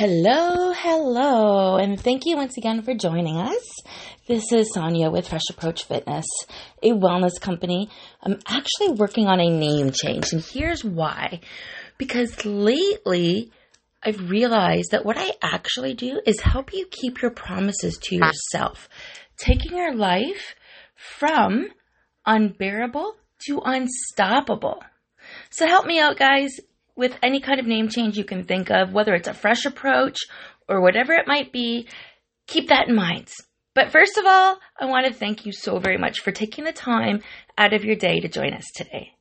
Hello, hello, and thank you once again for joining us. This is Sonia with Fresh Approach Fitness, a wellness company. I'm actually working on a name change, and here's why. Because lately, I've realized that what I actually do is help you keep your promises to yourself, taking your life from unbearable to unstoppable. So help me out, guys, with any kind of name change you can think of, whether it's a fresh approach or whatever it might be. Keep that in mind. But first of all, I want to thank you so very much for taking the time out of your day to join us today.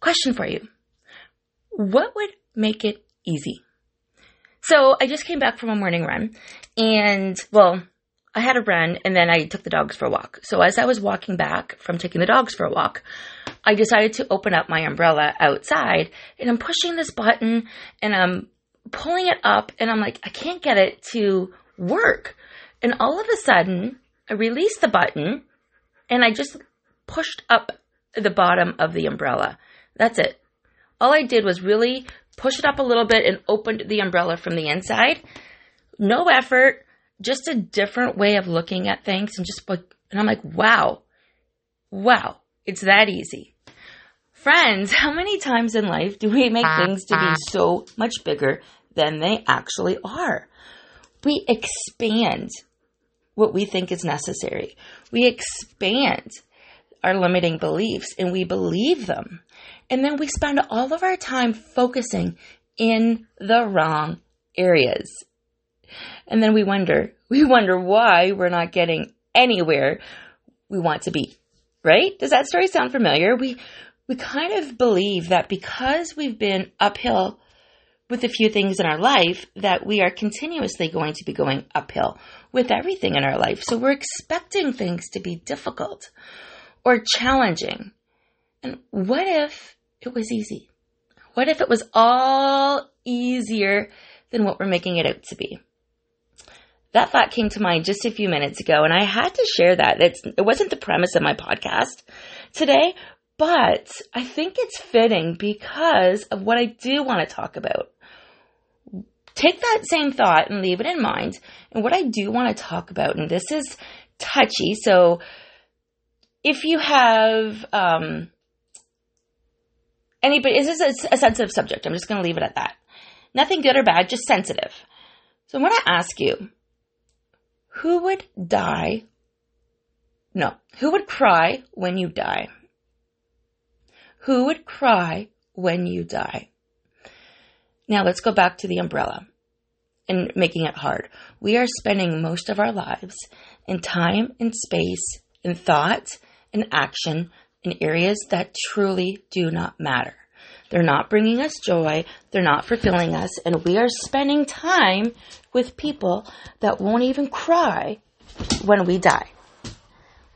Question for you What would make it easy? So I just came back from a morning run, and well, I had a run and then I took the dogs for a walk. So as I was walking back from taking the dogs for a walk, I decided to open up my umbrella outside and I'm pushing this button and I'm pulling it up and I'm like, I can't get it to work. And all of a sudden, I released the button and I just pushed up the bottom of the umbrella. That's it. All I did was really push it up a little bit and opened the umbrella from the inside. No effort, just a different way of looking at things and just like, and I'm like, wow, wow, it's that easy. Friends, how many times in life do we make things to be ah, ah. so much bigger than they actually are? We expand what we think is necessary. We expand our limiting beliefs and we believe them. And then we spend all of our time focusing in the wrong areas. And then we wonder, we wonder why we're not getting anywhere we want to be. Right? Does that story sound familiar? We we kind of believe that because we've been uphill with a few things in our life that we are continuously going to be going uphill with everything in our life. So we're expecting things to be difficult or challenging. And what if it was easy? What if it was all easier than what we're making it out to be? That thought came to mind just a few minutes ago, and I had to share that. It's, it wasn't the premise of my podcast today, but I think it's fitting because of what I do want to talk about take that same thought and leave it in mind. And what I do want to talk about, and this is touchy, so if you have um, anybody, is this a, a sensitive subject? I'm just going to leave it at that. Nothing good or bad, just sensitive. So I'm going to ask you, who would die? No, who would cry when you die? Who would cry when you die? Now let's go back to the umbrella and making it hard. We are spending most of our lives in time and space, in thought and action in areas that truly do not matter. They're not bringing us joy, they're not fulfilling us, and we are spending time with people that won't even cry when we die.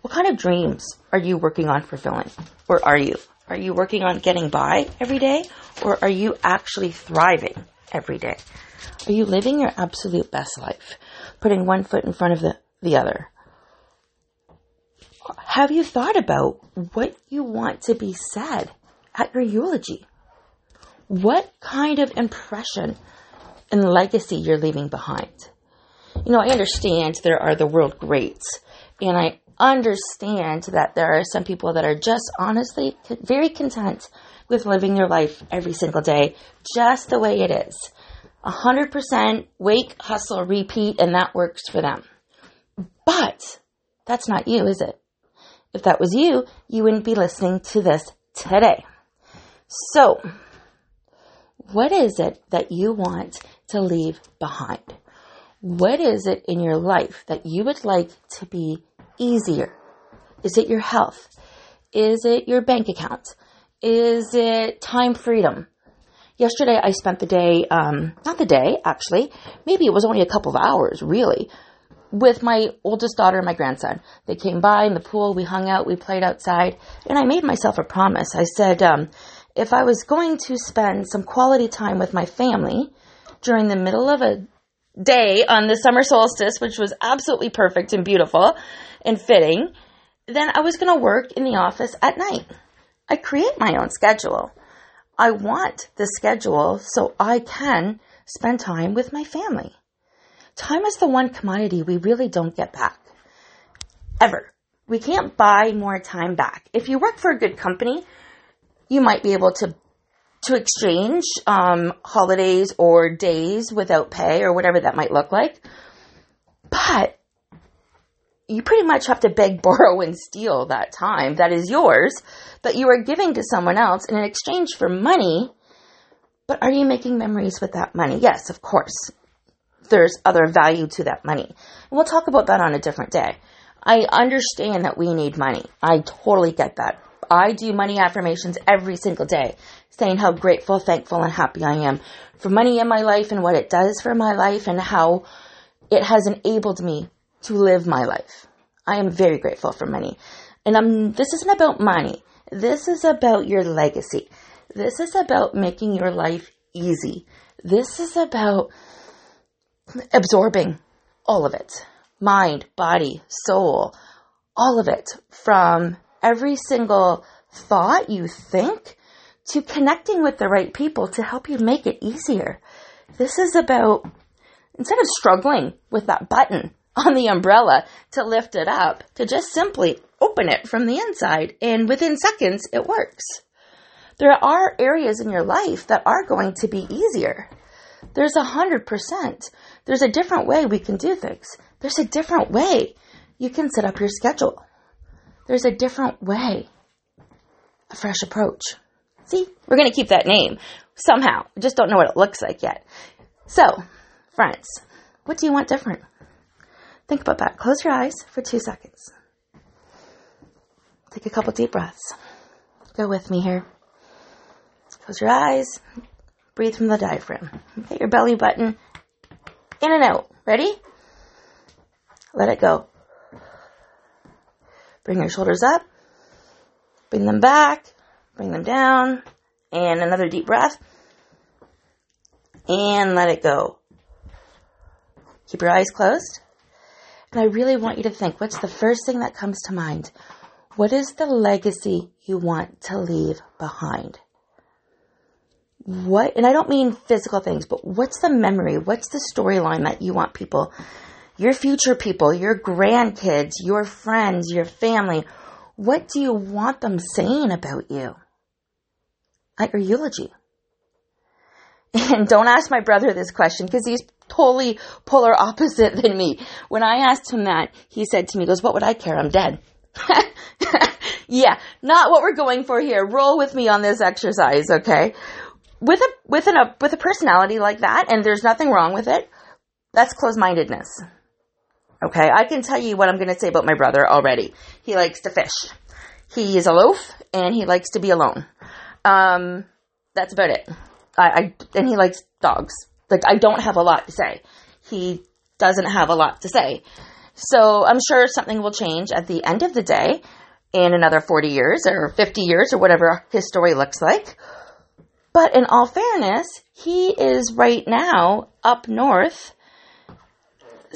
What kind of dreams are you working on fulfilling? Or are you? Are you working on getting by every day? Or are you actually thriving every day? Are you living your absolute best life, putting one foot in front of the, the other? Have you thought about what you want to be said at your eulogy? What kind of impression and legacy you're leaving behind? You know, I understand there are the world greats, and I understand that there are some people that are just honestly very content with living their life every single day just the way it is. 100% wake, hustle, repeat, and that works for them. But that's not you, is it? If that was you, you wouldn't be listening to this today. So, what is it that you want to leave behind? What is it in your life that you would like to be easier? Is it your health? Is it your bank account? Is it time freedom? Yesterday I spent the day, um, not the day actually, maybe it was only a couple of hours really, with my oldest daughter and my grandson. They came by in the pool, we hung out, we played outside, and I made myself a promise. I said, um, if I was going to spend some quality time with my family during the middle of a day on the summer solstice, which was absolutely perfect and beautiful and fitting, then I was going to work in the office at night. I create my own schedule. I want the schedule so I can spend time with my family. Time is the one commodity we really don't get back. Ever. We can't buy more time back. If you work for a good company, you might be able to to exchange um, holidays or days without pay or whatever that might look like. But you pretty much have to beg, borrow, and steal that time that is yours that you are giving to someone else in exchange for money. But are you making memories with that money? Yes, of course. There's other value to that money. And we'll talk about that on a different day. I understand that we need money. I totally get that. I do money affirmations every single day, saying how grateful, thankful, and happy I am for money in my life and what it does for my life and how it has enabled me to live my life. I am very grateful for money. And I'm, this isn't about money. This is about your legacy. This is about making your life easy. This is about absorbing all of it mind, body, soul, all of it from every single thought you think to connecting with the right people to help you make it easier. This is about instead of struggling with that button on the umbrella to lift it up, to just simply open it from the inside and within seconds it works. There are areas in your life that are going to be easier. There's a hundred percent. There's a different way we can do things. There's a different way you can set up your schedule. There's a different way. A fresh approach. See, we're going to keep that name somehow. Just don't know what it looks like yet. So, friends, what do you want different? Think about that. Close your eyes for two seconds. Take a couple deep breaths. Go with me here. Close your eyes. Breathe from the diaphragm. Get your belly button in and out. Ready? Let it go. Bring your shoulders up. Bring them back. Bring them down. And another deep breath. And let it go. Keep your eyes closed. And I really want you to think what's the first thing that comes to mind? What is the legacy you want to leave behind? What, and I don't mean physical things, but what's the memory? What's the storyline that you want people your future people, your grandkids, your friends, your family, what do you want them saying about you? At your eulogy. And don't ask my brother this question because he's totally polar opposite than me. When I asked him that, he said to me, goes, what would I care? I'm dead. yeah, not what we're going for here. Roll with me on this exercise, okay? With a, with an, a, with a personality like that, and there's nothing wrong with it, that's closed-mindedness. Okay, I can tell you what I'm going to say about my brother already. He likes to fish. He is aloof and he likes to be alone. Um, that's about it. I, I and he likes dogs. Like I don't have a lot to say. He doesn't have a lot to say. So I'm sure something will change at the end of the day in another 40 years or 50 years or whatever his story looks like. But in all fairness, he is right now up north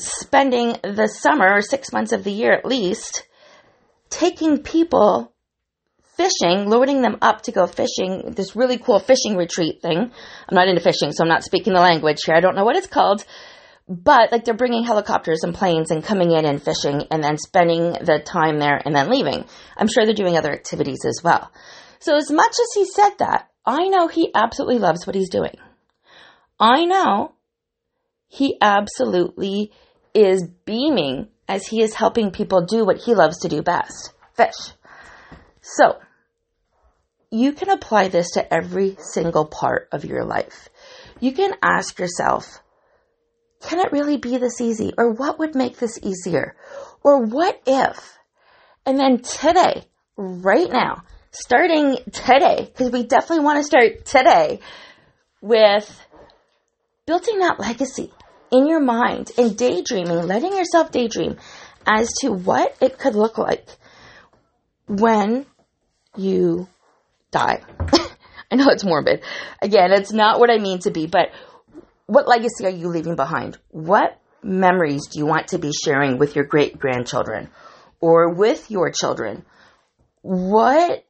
spending the summer, six months of the year at least, taking people fishing, loading them up to go fishing, this really cool fishing retreat thing. I'm not into fishing, so I'm not speaking the language here. I don't know what it's called. But like they're bringing helicopters and planes and coming in and fishing and then spending the time there and then leaving. I'm sure they're doing other activities as well. So as much as he said that, I know he absolutely loves what he's doing. I know he absolutely is beaming as he is helping people do what he loves to do best fish. So, you can apply this to every single part of your life. You can ask yourself, can it really be this easy? Or what would make this easier? Or what if? And then today, right now, starting today, because we definitely want to start today with building that legacy in your mind and daydreaming, letting yourself daydream as to what it could look like when you die. I know it's morbid. Again, it's not what I mean to be, but what legacy are you leaving behind? What memories do you want to be sharing with your great grandchildren or with your children? What,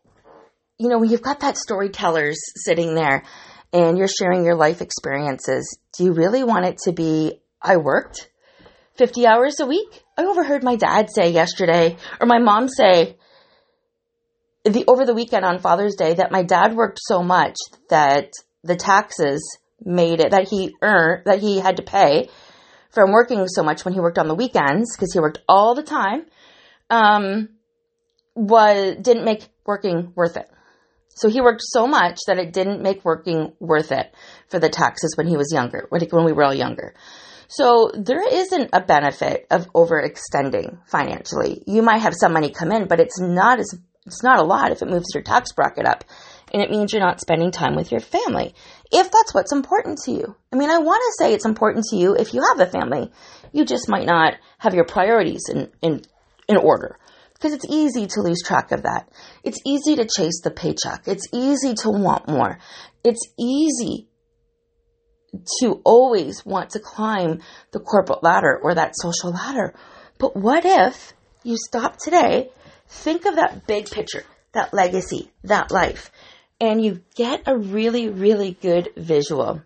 you know, you've got that storytellers sitting there and you're sharing your life experiences, do you really want it to be, I worked 50 hours a week? I overheard my dad say yesterday, or my mom say, the over the weekend on Father's Day that my dad worked so much that the taxes made it that he earned that he had to pay from working so much when he worked on the weekends because he worked all the time um, was didn't make working worth it. So he worked so much that it didn't make working worth it for the taxes when he was younger, when we were all younger. So there isn't a benefit of overextending financially. You might have some money come in, but it's not as it's not a lot if it moves your tax bracket up and it means you're not spending time with your family. If that's what's important to you. I mean, I want to say it's important to you if you have a family. You just might not have your priorities in, in, in order because it's easy to lose track of that. It's easy to chase the paycheck. It's easy to want more. It's easy to always want to climb the corporate ladder or that social ladder. But what if you stop today, think of that big picture, that legacy, that life, and you get a really, really good visual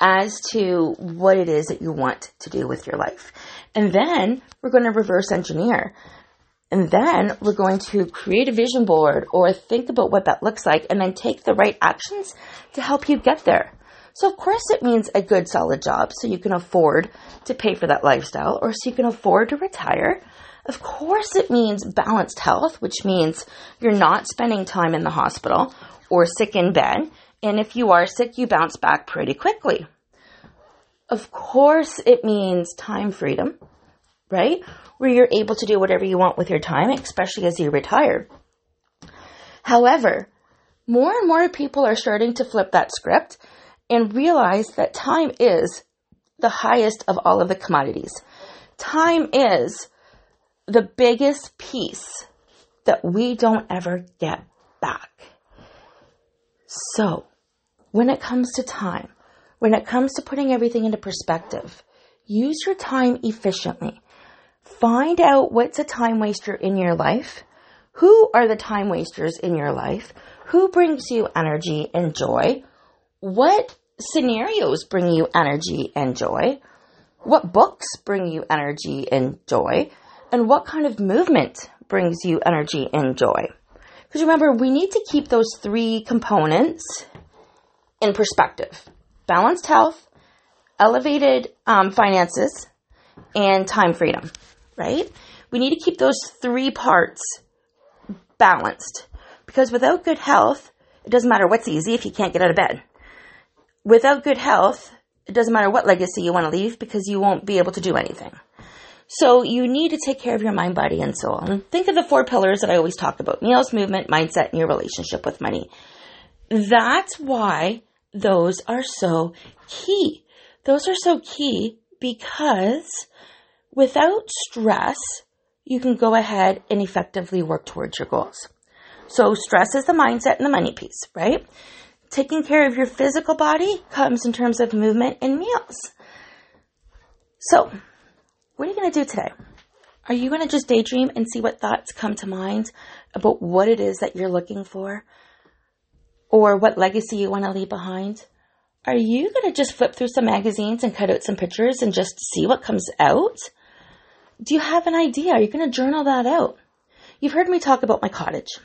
as to what it is that you want to do with your life. And then we're going to reverse engineer. And then we're going to create a vision board or think about what that looks like and then take the right actions to help you get there. So of course it means a good solid job so you can afford to pay for that lifestyle or so you can afford to retire of course, it means balanced health, which means you're not spending time in the hospital or sick in bed. And if you are sick, you bounce back pretty quickly. Of course, it means time freedom, right? Where you're able to do whatever you want with your time, especially as you retire. However, more and more people are starting to flip that script and realize that time is the highest of all of the commodities. Time is the biggest piece that we don't ever get back. So, when it comes to time, when it comes to putting everything into perspective, use your time efficiently. Find out what's a time waster in your life. Who are the time wasters in your life? Who brings you energy and joy? What scenarios bring you energy and joy? What books bring you energy and joy? and what kind of movement brings you energy and joy. Because remember, we need to keep those three components in perspective balanced health, elevated um, finances, and time freedom, right? We need to keep those three parts balanced because without good health, it doesn't matter what's easy if you can't get out of bed. Without good health, it doesn't matter what legacy you want to leave because you won't be able to do anything. So you need to take care of your mind, body, and soul. And think of the four pillars that I always talk about meals, movement, mindset, and your relationship with money. That's why those are so key. Those are so key because without stress, you can go ahead and effectively work towards your goals. So stress is the mindset and the money piece, right? Taking care of your physical body comes in terms of movement and meals. So what are you going to do today? Are you going to just daydream and see what thoughts come to mind about what it is that you're looking for or what legacy you want to leave behind? Are you going to just flip through some magazines and cut out some pictures and just see what comes out? Do you have an idea? Are you going to journal that out? You've heard me talk about my cottage.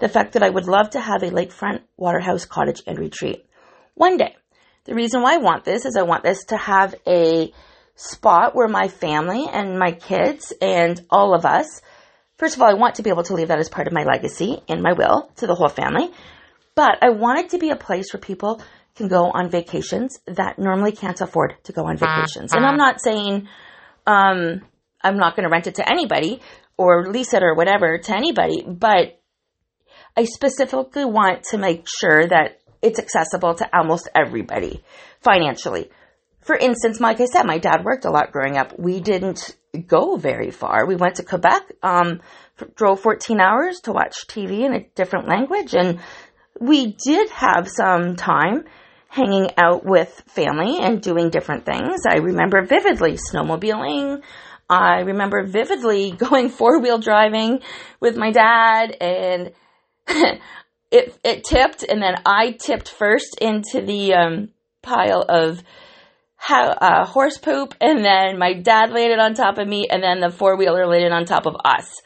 The fact that I would love to have a lakefront waterhouse cottage and retreat one day. The reason why I want this is I want this to have a spot where my family and my kids and all of us, first of all, I want to be able to leave that as part of my legacy in my will to the whole family. But I want it to be a place where people can go on vacations that normally can't afford to go on vacations. And I'm not saying um, I'm not going to rent it to anybody or lease it or whatever to anybody, but I specifically want to make sure that it's accessible to almost everybody financially for instance, like I said, my dad worked a lot growing up. We didn't go very far. We went to Quebec, um, drove 14 hours to watch TV in a different language, and we did have some time hanging out with family and doing different things. I remember vividly snowmobiling. I remember vividly going four wheel driving with my dad and it it tipped, and then I tipped first into the um, pile of uh, horse poop, and then my dad laid it on top of me, and then the four wheeler laid it on top of us.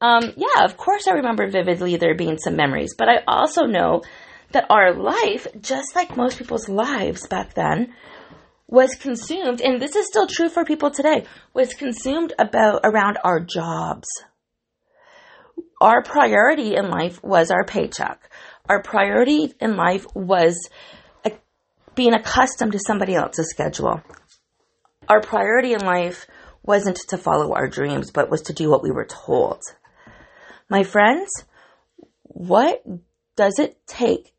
Um, yeah, of course, I remember vividly there being some memories, but I also know that our life, just like most people's lives back then, was consumed, and this is still true for people today, was consumed about around our jobs. Our priority in life was our paycheck. Our priority in life was uh, being accustomed to somebody else's schedule. Our priority in life wasn't to follow our dreams, but was to do what we were told. My friends, what does it take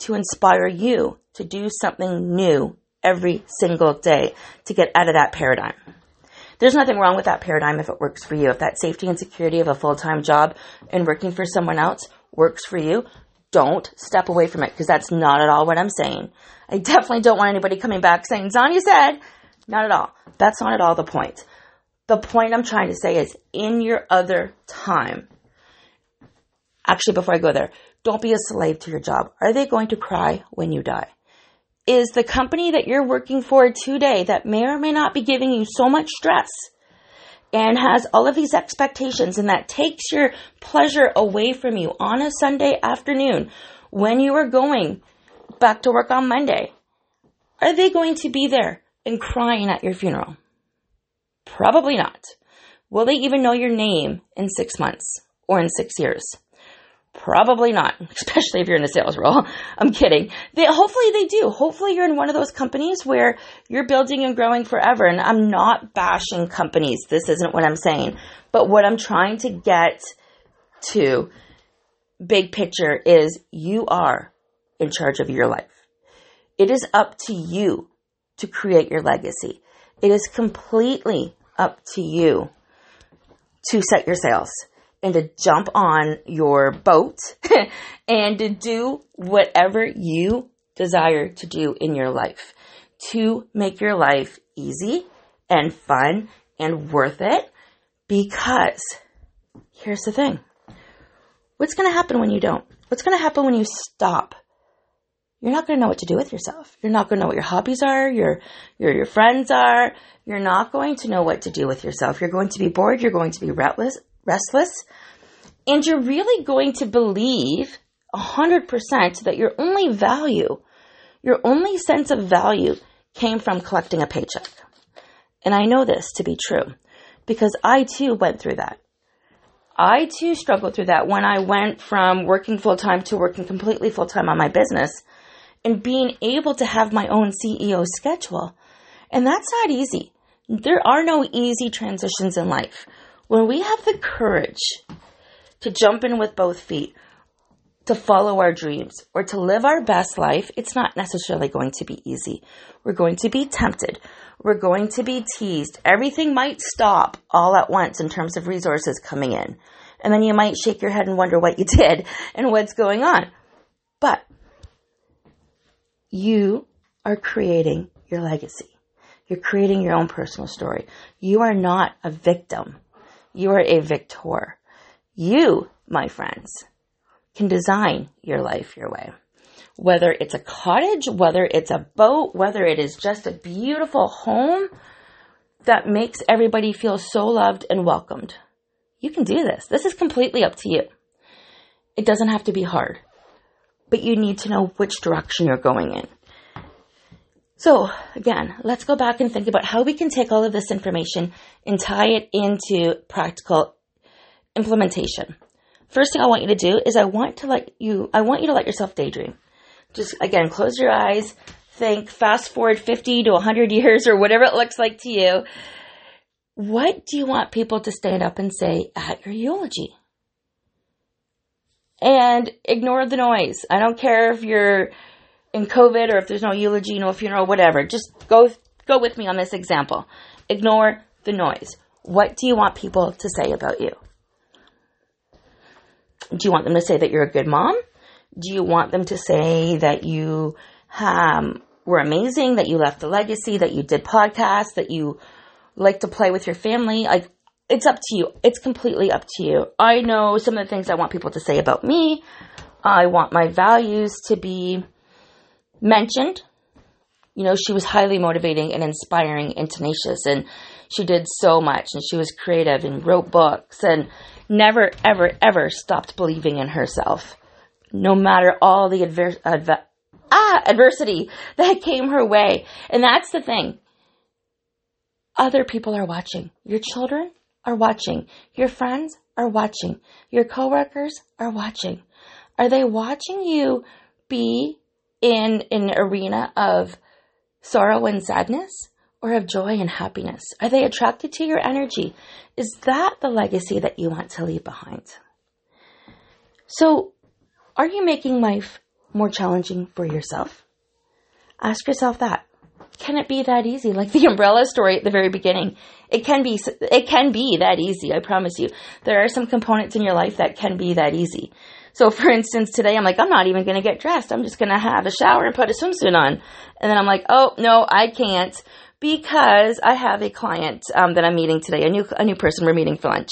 to inspire you to do something new every single day to get out of that paradigm. There's nothing wrong with that paradigm if it works for you. If that safety and security of a full time job and working for someone else works for you, don't step away from it because that's not at all what I'm saying. I definitely don't want anybody coming back saying, Sonia said, not at all. That's not at all the point. The point I'm trying to say is in your other time, actually, before I go there, don't be a slave to your job. Are they going to cry when you die? Is the company that you're working for today that may or may not be giving you so much stress and has all of these expectations and that takes your pleasure away from you on a Sunday afternoon when you are going back to work on Monday? Are they going to be there and crying at your funeral? Probably not. Will they even know your name in six months or in six years? Probably not, especially if you're in a sales role. I'm kidding. They, hopefully they do. Hopefully you're in one of those companies where you're building and growing forever. And I'm not bashing companies. This isn't what I'm saying. But what I'm trying to get to, big picture, is you are in charge of your life. It is up to you to create your legacy. It is completely up to you to set your sails and to jump on your boat and to do whatever you desire to do in your life to make your life easy and fun and worth it because here's the thing. What's going to happen when you don't? What's going to happen when you stop? You're not going to know what to do with yourself. You're not going to know what your hobbies are, your, your, your friends are. You're not going to know what to do with yourself. You're going to be bored. You're going to be restless, restless. And you're really going to believe 100% that your only value, your only sense of value came from collecting a paycheck. And I know this to be true because I too went through that. I too struggled through that when I went from working full time to working completely full time on my business and being able to have my own CEO schedule. And that's not easy. There are no easy transitions in life. When we have the courage to jump in with both feet, to follow our dreams, or to live our best life, it's not necessarily going to be easy. We're going to be tempted. We're going to be teased. Everything might stop all at once in terms of resources coming in. And then you might shake your head and wonder what you did and what's going on. But you are creating your legacy. You're creating your own personal story. You are not a victim. You are a victor. You, my friends, can design your life your way. Whether it's a cottage, whether it's a boat, whether it is just a beautiful home that makes everybody feel so loved and welcomed. You can do this. This is completely up to you. It doesn't have to be hard, but you need to know which direction you're going in. So again, let's go back and think about how we can take all of this information and tie it into practical implementation. First thing I want you to do is I want to let you, I want you to let yourself daydream. Just again, close your eyes, think, fast forward 50 to 100 years or whatever it looks like to you. What do you want people to stand up and say at your eulogy? And ignore the noise. I don't care if you're in COVID or if there's no eulogy, no funeral, whatever. Just go, go with me on this example. Ignore the noise. What do you want people to say about you? Do you want them to say that you're a good mom? Do you want them to say that you um, were amazing, that you left a legacy, that you did podcasts, that you like to play with your family? Like, it's up to you. It's completely up to you. I know some of the things I want people to say about me. I want my values to be mentioned. You know, she was highly motivating and inspiring and tenacious, and she did so much, and she was creative and wrote books and never, ever, ever stopped believing in herself, no matter all the adver- adver- ah, adversity that came her way. And that's the thing. Other people are watching. Your children are watching. Your friends are watching. Your coworkers are watching. Are they watching you be in an arena of sorrow and sadness or of joy and happiness? Are they attracted to your energy? Is that the legacy that you want to leave behind? So, are you making life more challenging for yourself? Ask yourself that. Can it be that easy? Like the umbrella story at the very beginning. It can be, it can be that easy. I promise you. There are some components in your life that can be that easy. So for instance, today I'm like, I'm not even going to get dressed. I'm just going to have a shower and put a swimsuit on. And then I'm like, oh, no, I can't because I have a client um, that I'm meeting today, a new, a new person we're meeting for lunch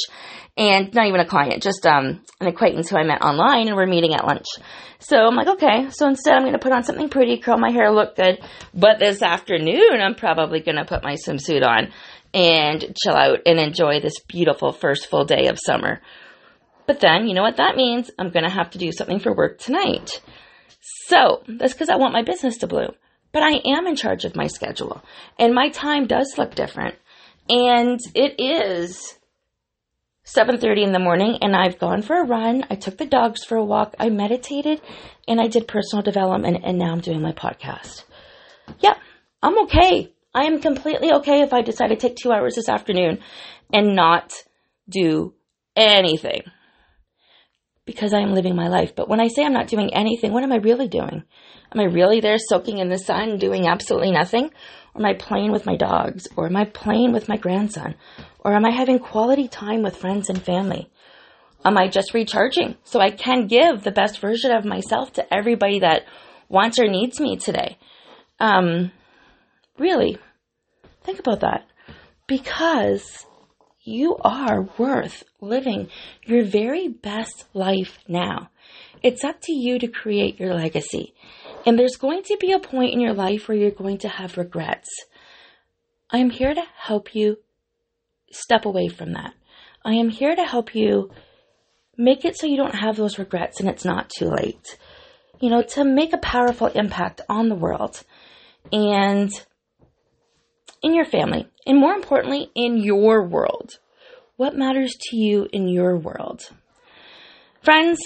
and not even a client, just um, an acquaintance who I met online, and we're meeting at lunch. So I'm like, okay, so instead I'm going to put on something pretty, curl my hair, look good. But this afternoon, I'm probably going to put my swimsuit on and chill out and enjoy this beautiful first full day of summer. But then, you know what that means? I'm going to have to do something for work tonight. So that's because I want my business to bloom. But I am in charge of my schedule, and my time does look different. And it is 7:30 in the morning and I've gone for a run. I took the dogs for a walk. I meditated and I did personal development and now I'm doing my podcast. Yep, I'm okay. I am completely okay if I decide to take 2 hours this afternoon and not do anything. Because I am living my life. But when I say I'm not doing anything, what am I really doing? Am I really there soaking in the sun doing absolutely nothing? Or am I playing with my dogs? Or am I playing with my grandson? Or am I having quality time with friends and family? Am I just recharging so I can give the best version of myself to everybody that wants or needs me today? Um, really, think about that. Because you are worth living your very best life now. It's up to you to create your legacy. And there's going to be a point in your life where you're going to have regrets. I'm here to help you step away from that. I am here to help you make it so you don't have those regrets and it's not too late. You know, to make a powerful impact on the world and in your family, and more importantly, in your world. What matters to you in your world? Friends,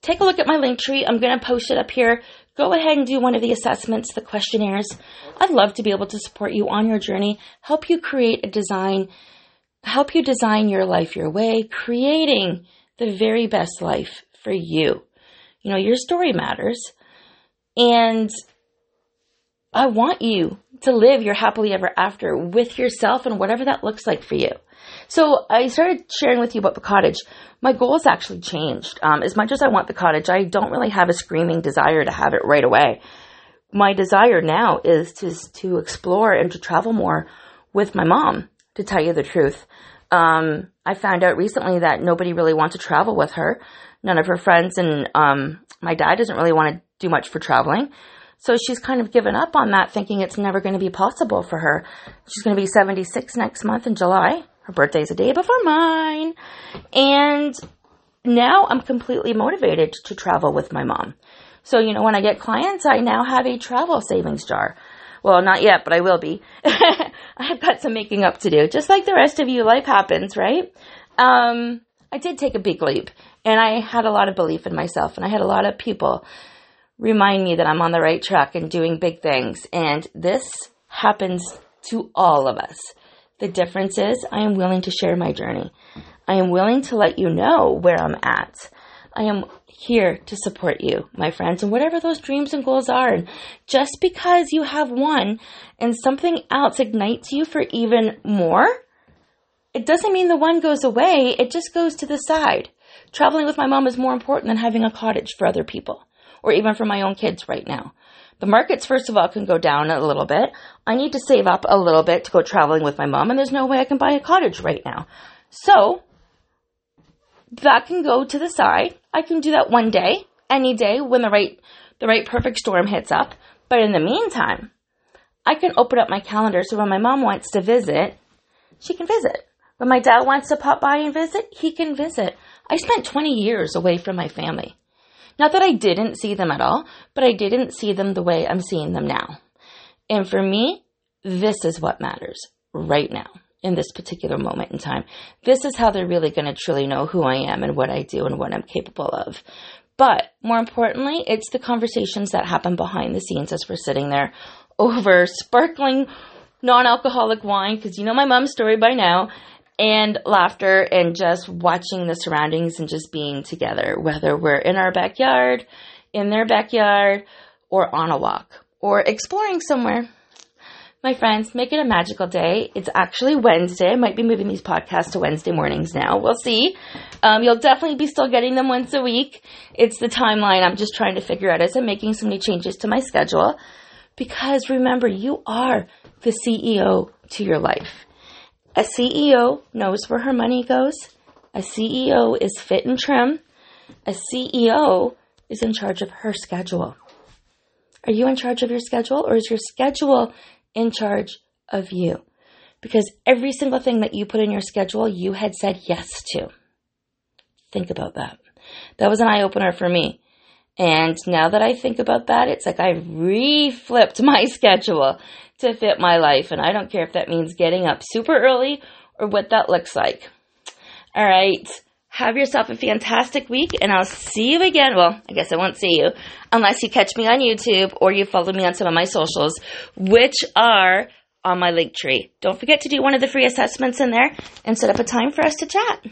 take a look at my link tree. I'm going to post it up here. Go ahead and do one of the assessments, the questionnaires. I'd love to be able to support you on your journey, help you create a design help you design your life your way, creating the very best life for you. You know, your story matters. And I want you to live your happily ever after with yourself and whatever that looks like for you. So I started sharing with you about the cottage. My goals actually changed. Um, as much as I want the cottage, I don't really have a screaming desire to have it right away. My desire now is to, to explore and to travel more with my mom to tell you the truth. Um, I found out recently that nobody really wants to travel with her. None of her friends and um, my dad doesn't really want to do much for traveling. So she's kind of given up on that, thinking it's never going to be possible for her. She's going to be 76 next month in July. Her birthday's a day before mine. And now I'm completely motivated to travel with my mom. So, you know, when I get clients, I now have a travel savings jar. Well, not yet, but I will be. I've got some making up to do. Just like the rest of you, life happens, right? Um, I did take a big leap and I had a lot of belief in myself and I had a lot of people remind me that I'm on the right track and doing big things. And this happens to all of us. The difference is I am willing to share my journey. I am willing to let you know where I'm at. I am here to support you, my friends, and whatever those dreams and goals are. And just because you have one and something else ignites you for even more, it doesn't mean the one goes away, it just goes to the side. Traveling with my mom is more important than having a cottage for other people, or even for my own kids right now. The markets, first of all, can go down a little bit. I need to save up a little bit to go traveling with my mom, and there's no way I can buy a cottage right now. So, that can go to the side. I can do that one day any day when the right the right perfect storm hits up. But in the meantime, I can open up my calendar so when my mom wants to visit, she can visit. When my dad wants to pop by and visit, he can visit. I spent 20 years away from my family. Not that I didn't see them at all, but I didn't see them the way I'm seeing them now. And for me, this is what matters right now in this particular moment in time. This is how they're really going to truly know who I am and what I do and what I'm capable of. But more importantly, it's the conversations that happen behind the scenes as we're sitting there over sparkling non alcoholic wine, because you know my mom's story by now, and laughter and just watching the surroundings and just being together, whether we're in our backyard, in their backyard, or on a walk, or exploring somewhere my friends, make it a magical day. It's actually Wednesday. I might be moving these podcasts to Wednesday mornings now. We'll see. Um, you'll definitely be still getting them once a week. It's the timeline I'm just trying to figure out as I'm making some new changes to my schedule. Because remember, you are the CEO to your life. A CEO knows where her money goes. A CEO is fit and trim. A CEO is in charge of her schedule. Are you in charge of your schedule or is your schedule in charge of you. Because every single thing that you put in your schedule, you had said yes to. Think about that. That was an eye opener for me. And now that I think about that, it's like I've reflipped my schedule to fit my life. And I don't care if that means getting up super early or what that looks like. All right. Have yourself a fantastic week, and I'll see you again. Well, I guess I won't see you unless you catch me on YouTube or you follow me on some of my socials, which are on my link tree. Don't forget to do one of the free assessments in there and set up a time for us to chat.